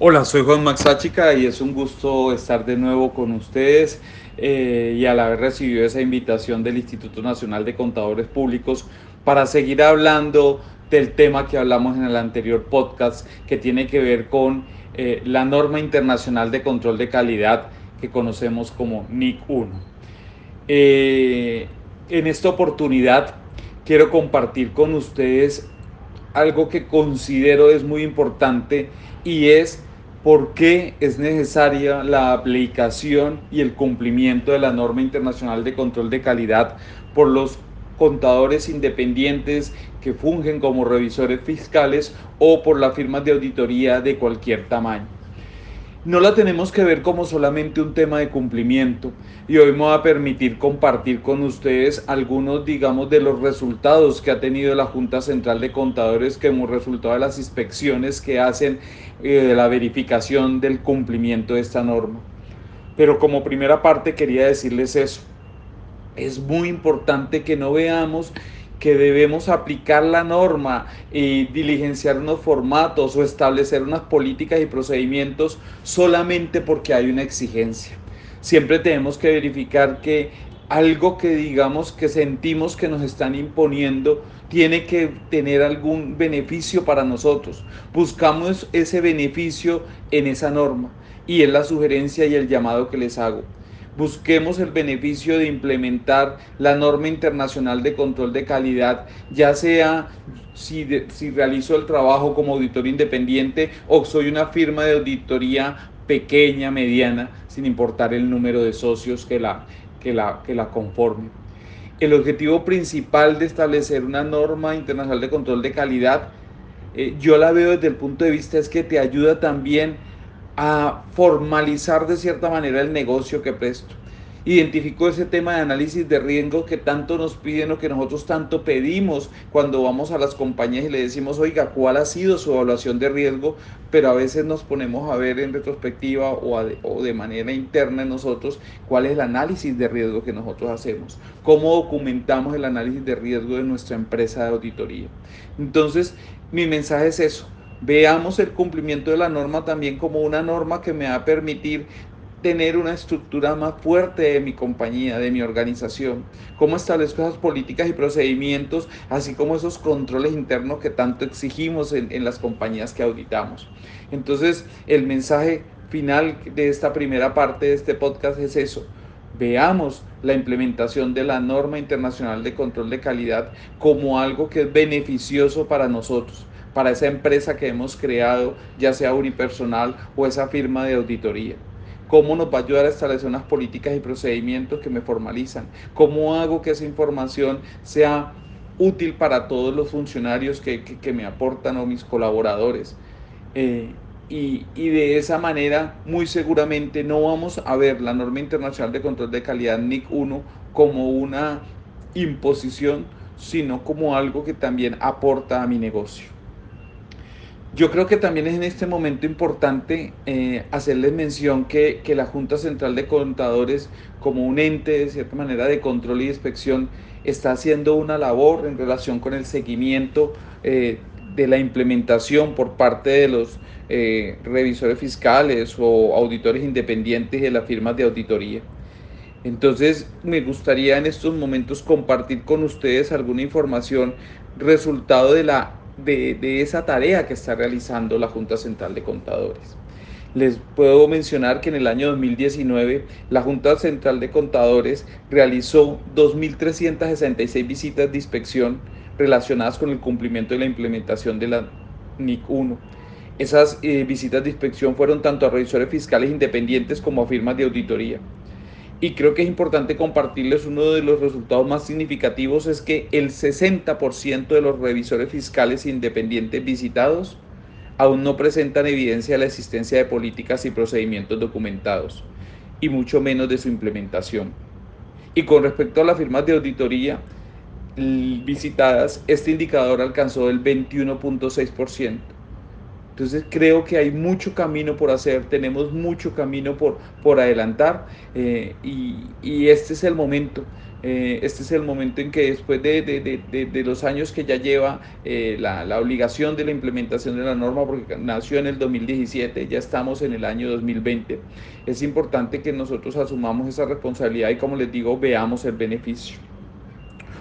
Hola, soy Juan Maxáchica y es un gusto estar de nuevo con ustedes eh, y al haber recibido esa invitación del Instituto Nacional de Contadores Públicos para seguir hablando del tema que hablamos en el anterior podcast que tiene que ver con eh, la norma internacional de control de calidad que conocemos como NIC 1. Eh, en esta oportunidad quiero compartir con ustedes algo que considero es muy importante y es por qué es necesaria la aplicación y el cumplimiento de la norma internacional de control de calidad por los contadores independientes que fungen como revisores fiscales o por las firmas de auditoría de cualquier tamaño no la tenemos que ver como solamente un tema de cumplimiento y hoy me voy a permitir compartir con ustedes algunos, digamos, de los resultados que ha tenido la Junta Central de Contadores hemos resultado de las inspecciones que hacen eh, de la verificación del cumplimiento de esta norma. Pero como primera parte quería decirles eso. Es muy importante que no veamos que debemos aplicar la norma y diligenciar unos formatos o establecer unas políticas y procedimientos solamente porque hay una exigencia. Siempre tenemos que verificar que algo que digamos que sentimos que nos están imponiendo tiene que tener algún beneficio para nosotros. Buscamos ese beneficio en esa norma y es la sugerencia y el llamado que les hago busquemos el beneficio de implementar la norma internacional de control de calidad, ya sea si, realizo el trabajo como auditor independiente o soy una firma de auditoría pequeña, mediana, sin importar el número de socios que la, que la, que la conformen. El objetivo principal de establecer una norma internacional de control de calidad, eh, yo la veo desde el punto de vista es que te ayuda también a formalizar de cierta manera el negocio que presto. Identificó ese tema de análisis de riesgo que tanto nos piden o que nosotros tanto pedimos cuando vamos a las compañías y le decimos, oiga, ¿cuál ha sido su evaluación de riesgo? Pero a veces nos ponemos a ver en retrospectiva o, o de manera interna en nosotros cuál es el análisis de riesgo que nosotros hacemos, cómo documentamos el análisis de riesgo de nuestra empresa de auditoría. Entonces, mi mensaje es eso Veamos el cumplimiento de la norma también como una norma que me va a permitir tener una estructura más fuerte de mi compañía, de mi organización, cómo establezco esas políticas y procedimientos, así como esos controles internos que tanto exigimos en, en, las compañías que auditamos. Entonces, el mensaje final de esta primera parte de este podcast es eso. Veamos la implementación de la norma internacional de control de calidad como algo que es beneficioso para nosotros para esa empresa que hemos creado, ya sea unipersonal o esa firma de auditoría. ¿Cómo nos va a ayudar a establecer unas políticas y procedimientos que me formalizan? ¿Cómo hago que esa información sea útil para todos los funcionarios que, me aportan o mis colaboradores? Eh, y, y, de esa manera, muy seguramente no vamos a ver la norma internacional de control de calidad NIC 1 como una imposición, sino como algo que también aporta a mi negocio. Yo creo que también es en este momento importante eh, hacerles mención que, la Junta Central de Contadores, como un ente de cierta manera de control y inspección, está haciendo una labor en relación con el seguimiento eh, de la implementación por parte de los eh, revisores fiscales o auditores independientes de las firmas de auditoría. Entonces, me gustaría en estos momentos compartir con ustedes alguna información resultado de la de, esa tarea que está realizando la Junta Central de Contadores. Les puedo mencionar que en el año 2019 la Junta Central de Contadores realizó 2.366 visitas de inspección relacionadas con el cumplimiento y la implementación de la NIC 1. Esas eh, visitas de inspección fueron tanto a revisores fiscales independientes como a firmas de auditoría. Y creo que es importante compartirles uno de los resultados más significativos es que el 60% de los revisores fiscales independientes visitados aún no presentan evidencia de la existencia de políticas y procedimientos documentados, y mucho menos de su implementación. Y con respecto a las firmas de auditoría visitadas, este indicador alcanzó el 21.6%. Entonces creo que hay mucho camino por hacer, tenemos mucho camino por, por adelantar eh, y, este es el momento. Eh, este es el momento en que después de, de, de, de los años que ya lleva eh, la, la, obligación de la implementación de la norma, porque nació en el 2017, ya estamos en el año 2020, es importante que nosotros asumamos esa responsabilidad y como les digo, veamos el beneficio.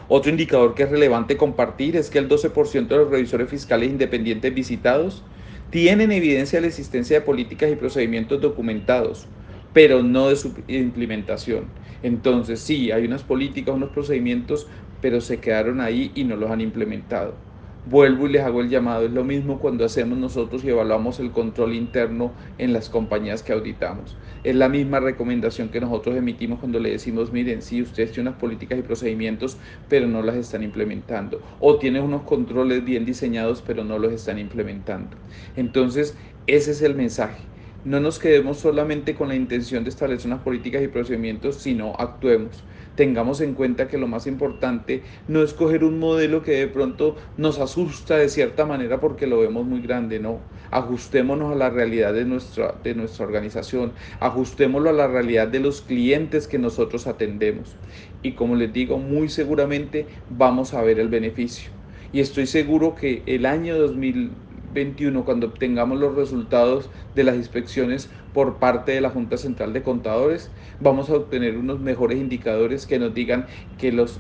Otro indicador que es relevante compartir es que el 12% de los revisores fiscales independientes visitados tienen evidencia de la existencia de políticas y procedimientos documentados, pero no de su implementación. Entonces, sí, hay unas políticas, unos procedimientos, pero se quedaron ahí y no los han implementado vuelvo y les hago el llamado. Es lo mismo cuando hacemos nosotros y evaluamos el control interno en las compañías que auditamos. Es la misma recomendación que nosotros emitimos cuando le decimos, miren, si ustedes tienen unas políticas y procedimientos, pero no las están implementando. O tienen unos controles bien diseñados, pero no los están implementando. Entonces, ese es el mensaje. No nos quedemos solamente con la intención de establecer unas políticas y procedimientos, sino actuemos tengamos en cuenta que lo más importante no es coger un modelo que de pronto nos asusta de cierta manera porque lo vemos muy grande, no. Ajustémonos a la realidad de nuestra, de nuestra organización, ajustémoslo a la realidad de los clientes que nosotros atendemos. Y como les digo, muy seguramente vamos a ver el beneficio. Y estoy seguro que el año 2000 21, cuando obtengamos los resultados de las inspecciones por parte de la Junta Central de Contadores, vamos a obtener unos mejores indicadores que nos digan que los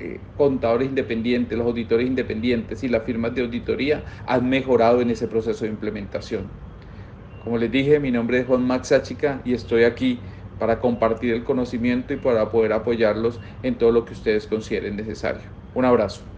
eh, contadores independientes, los auditores independientes y las firmas de auditoría han mejorado en ese proceso de implementación. Como les dije, mi nombre es Juan Max Sáchica y estoy aquí para compartir el conocimiento y para poder apoyarlos en todo lo que ustedes consideren necesario. Un abrazo.